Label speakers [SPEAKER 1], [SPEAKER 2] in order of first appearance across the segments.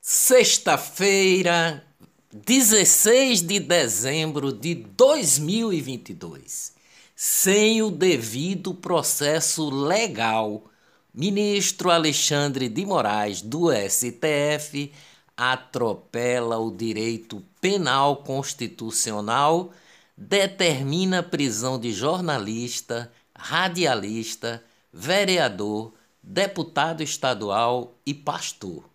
[SPEAKER 1] Sexta-feira, 16 de dezembro de 2022. Sem o devido processo legal, ministro Alexandre de Moraes, do STF, atropela o direito penal constitucional, determina prisão de jornalista, radialista, vereador, deputado estadual e pastor.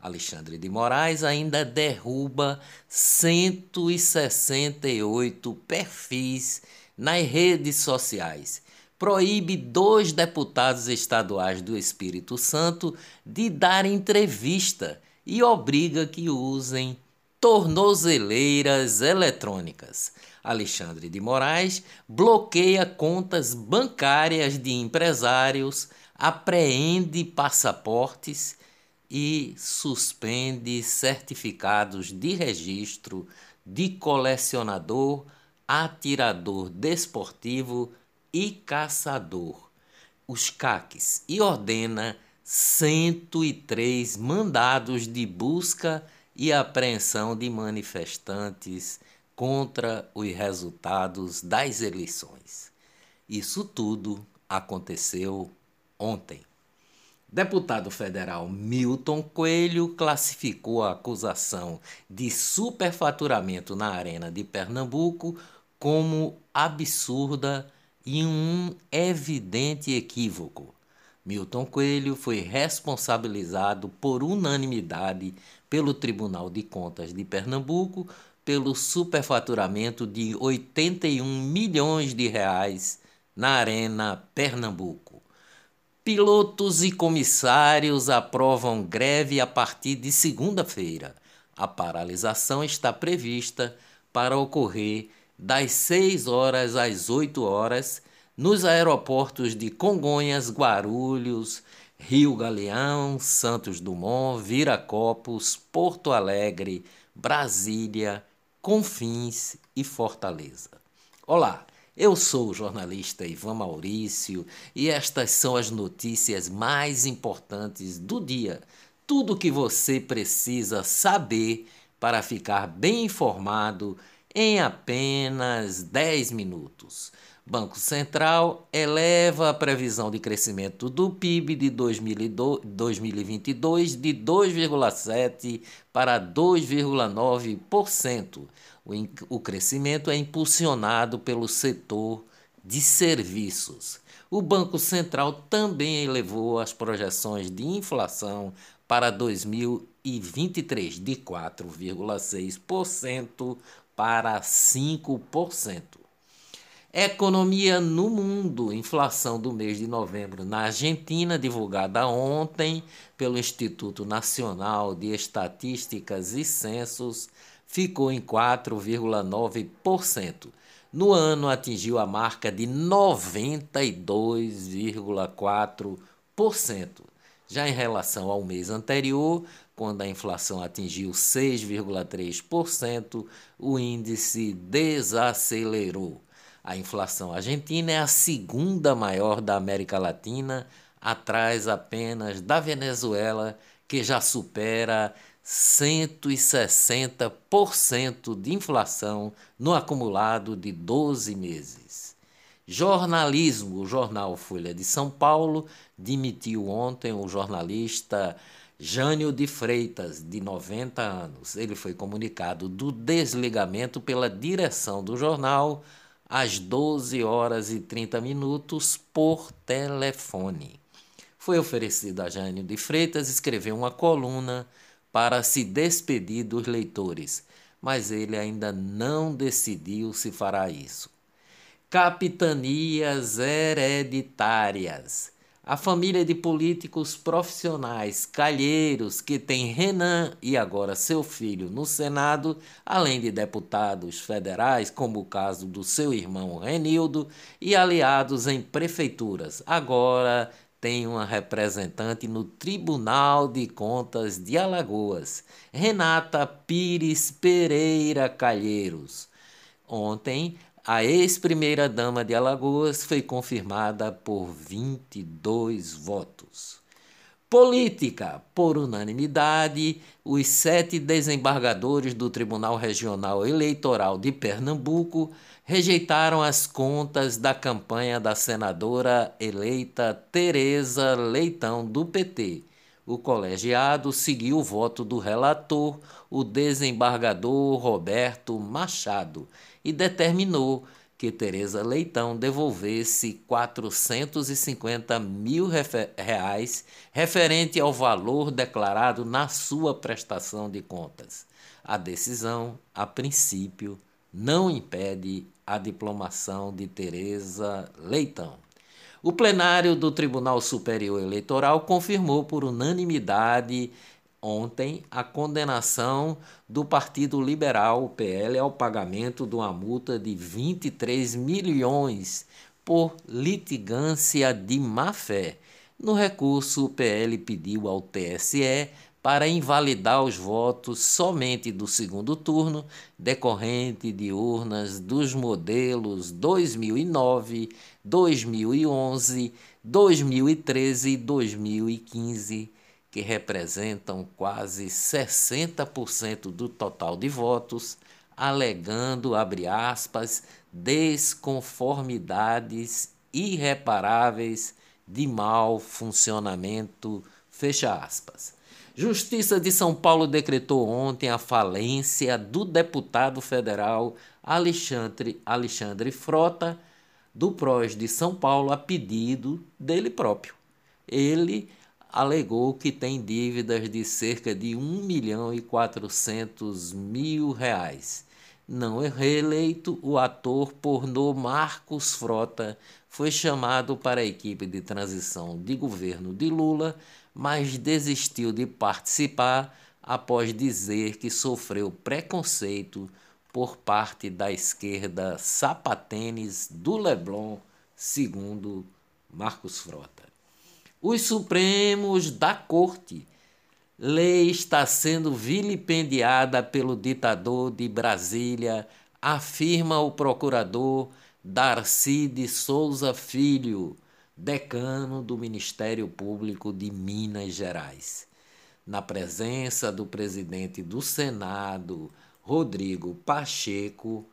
[SPEAKER 1] Alexandre de Moraes ainda derruba 168 perfis nas redes sociais. Proíbe dois deputados estaduais do Espírito Santo de dar entrevista e obriga que usem tornozeleiras eletrônicas. Alexandre de Moraes bloqueia contas bancárias de empresários, apreende passaportes e suspende certificados de registro de colecionador, atirador desportivo e caçador, os CACs, e ordena 103 mandados de busca e apreensão de manifestantes contra os resultados das eleições. Isso tudo aconteceu ontem. Deputado federal Milton Coelho classificou a acusação de superfaturamento na Arena de Pernambuco como absurda e um evidente equívoco. Milton Coelho foi responsabilizado por unanimidade pelo Tribunal de Contas de Pernambuco pelo superfaturamento de 81 milhões de reais na Arena Pernambuco. Pilotos e comissários aprovam greve a partir de segunda-feira. A paralisação está prevista para ocorrer das 6 horas às 8 horas nos aeroportos de Congonhas, Guarulhos, Rio Galeão, Santos Dumont, Viracopos, Porto Alegre, Brasília, Confins e Fortaleza. Olá, eu sou o jornalista Ivan Maurício e estas são as notícias mais importantes do dia. Tudo o que você precisa saber para ficar bem informado em apenas 10 minutos. Banco Central eleva a previsão de crescimento do PIB de 2022 de 2,7% para 2,9%. O, crescimento é impulsionado pelo setor de serviços. O Banco Central também elevou as projeções de inflação para 2023 de 4,6% para 5%. Economia no mundo, inflação do mês de novembro na Argentina, divulgada ontem pelo Instituto Nacional de Estatísticas e Censos, ficou em 4,9%. No ano atingiu a marca de 92,4%. Já em relação ao mês anterior, quando a inflação atingiu 6,3%, o índice desacelerou. A inflação argentina é a segunda maior da América Latina, atrás apenas da Venezuela, que já supera 160% de inflação no acumulado de 12 meses. Jornalismo, o jornal Folha de São Paulo demitiu ontem o jornalista Jânio de Freitas, de 90 anos. Ele foi comunicado do desligamento pela direção do jornal às 12 horas e 30 minutos por telefone. Foi oferecido a Jânio de Freitas escrever uma coluna para se despedir dos leitores, mas ele ainda não decidiu se fará isso. Capitanias hereditárias. A família de políticos profissionais calheiros que tem Renan e agora seu filho no Senado, além de deputados federais, como o caso do seu irmão Renildo, e aliados em prefeituras, agora tem uma representante no Tribunal de Contas de Alagoas, Renata Pires Pereira Calheiros. Ontem, a ex-primeira-dama de Alagoas foi confirmada por 22 votos. Política. Por unanimidade, os sete desembargadores do Tribunal Regional Eleitoral de Pernambuco rejeitaram as contas da campanha da senadora eleita Tereza Leitão, do PT. O colegiado seguiu o voto do relator, o desembargador Roberto Machado, e determinou que Tereza Leitão devolvesse 450 mil reais referente ao valor declarado na sua prestação de contas. A decisão, a princípio, não impede a diplomação de Tereza Leitão. O plenário do Tribunal Superior Eleitoral confirmou por unanimidade ontem a condenação do Partido Liberal, o PL, ao pagamento de uma multa de 23 milhões por litigância de má-fé. No recurso, o PL pediu ao TSE para invalidar os votos somente do segundo turno, decorrente de urnas dos modelos 2009, 2011, 2013 e 2015 que representam quase 60% do total de votos, alegando, abre aspas, desconformidades irreparáveis de mau funcionamento, fecha aspas. Justiça de São Paulo decretou ontem a falência do deputado federal Alexandre, Alexandre Frota, do PROS de São Paulo, a pedido dele próprio. Ele alegou que tem dívidas de cerca de 1 milhão e 400 mil reais. Não reeleito, o ator pornô Marcos Frota foi chamado para a equipe de transição de governo de Lula, mas desistiu de participar após dizer que sofreu preconceito por parte da esquerda sapatênis do Leblon, segundo Marcos Frota os Supremos da Corte. Lei está sendo vilipendiada pelo ditador de Brasília, afirma o procurador Darcy de Souza Filho, decano do Ministério Público de Minas Gerais. Na presença do presidente do Senado, Rodrigo Pacheco,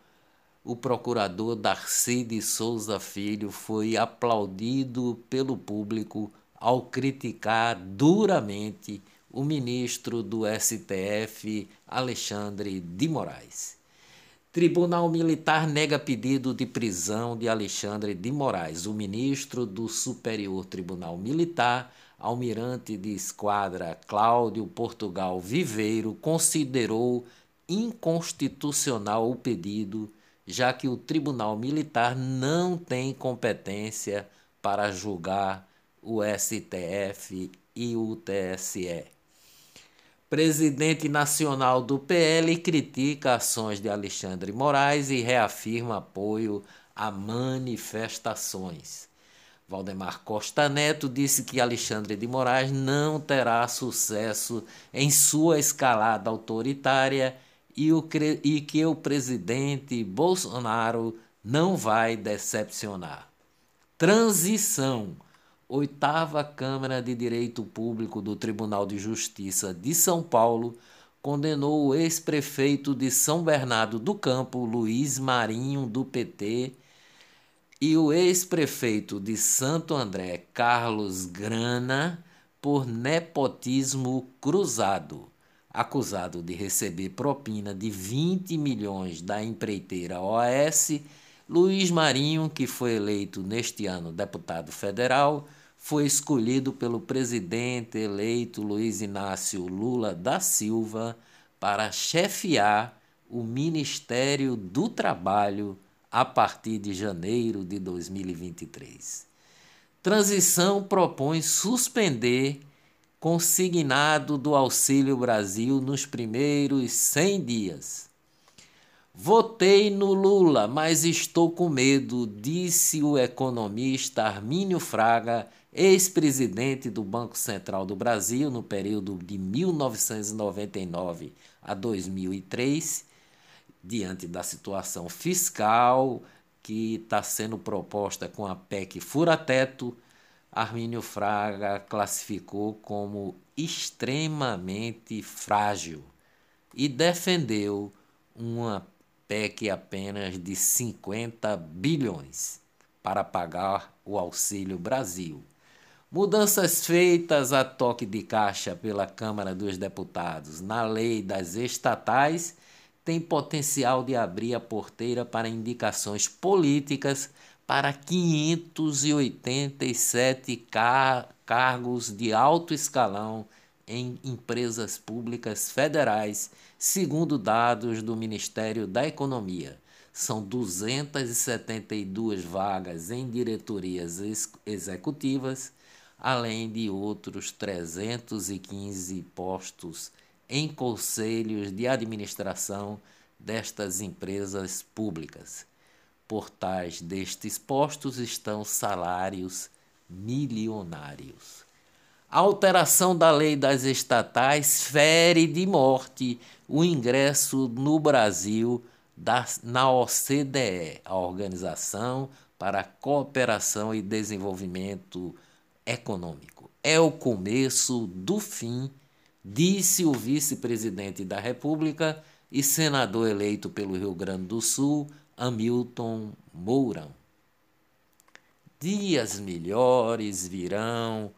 [SPEAKER 1] o procurador Darcy de Souza Filho foi aplaudido pelo público ao criticar duramente o ministro do STF, Alexandre de Moraes. Tribunal Militar nega pedido de prisão de Alexandre de Moraes. O ministro do Superior Tribunal Militar, almirante de esquadra Cláudio Portugal Viveiro, considerou inconstitucional o pedido, já que o Tribunal Militar não tem competência para julgar o STF e o TSE. Presidente nacional do PL critica ações de Alexandre Moraes e reafirma apoio a manifestações. Valdemar Costa Neto disse que Alexandre de Moraes não terá sucesso em sua escalada autoritária e, o, e que o presidente Bolsonaro não vai decepcionar. Transição oitava Câmara de Direito Público do Tribunal de Justiça de São Paulo condenou o ex-prefeito de São Bernardo do Campo, Luiz Marinho, do PT, e o ex-prefeito de Santo André, Carlos Grana, por nepotismo cruzado, acusado de receber propina de 20 milhões da empreiteira OAS. Luiz Marinho, que foi eleito neste ano deputado federal, foi escolhido pelo presidente eleito Luiz Inácio Lula da Silva para chefiar o Ministério do Trabalho a partir de janeiro de 2023. Transição propõe suspender consignado do Auxílio Brasil nos primeiros 100 dias. Votei no Lula, mas estou com medo, disse o economista Armínio Fraga ex-presidente do Banco Central do Brasil no período de 1999 a 2003, diante da situação fiscal que está sendo proposta com a PEC Fura-Teto, Armínio Fraga classificou como extremamente frágil e defendeu uma PEC apenas de 50 bilhões para pagar o Auxílio Brasil. Mudanças feitas a toque de caixa pela Câmara dos Deputados na lei das estatais têm potencial de abrir a porteira para indicações políticas para 587 car cargos de alto escalão em empresas públicas federais, segundo dados do Ministério da Economia. São 272 vagas em diretorias ex executivas, além de outros 315 postos em conselhos de administração destas empresas públicas. Por tais destes postos estão salários milionários. A alteração da lei das estatais fere de morte o ingresso no Brasil da, na OCDE, a Organização para a Cooperação e Desenvolvimento Econômico. É o começo do fim, disse o vice-presidente da República e senador eleito pelo Rio Grande do Sul, Hamilton Mourão. Dias melhores virão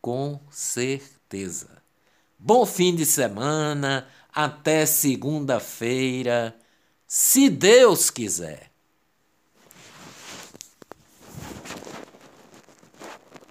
[SPEAKER 1] com certeza. Bom fim de semana, até segunda-feira, se Deus quiser.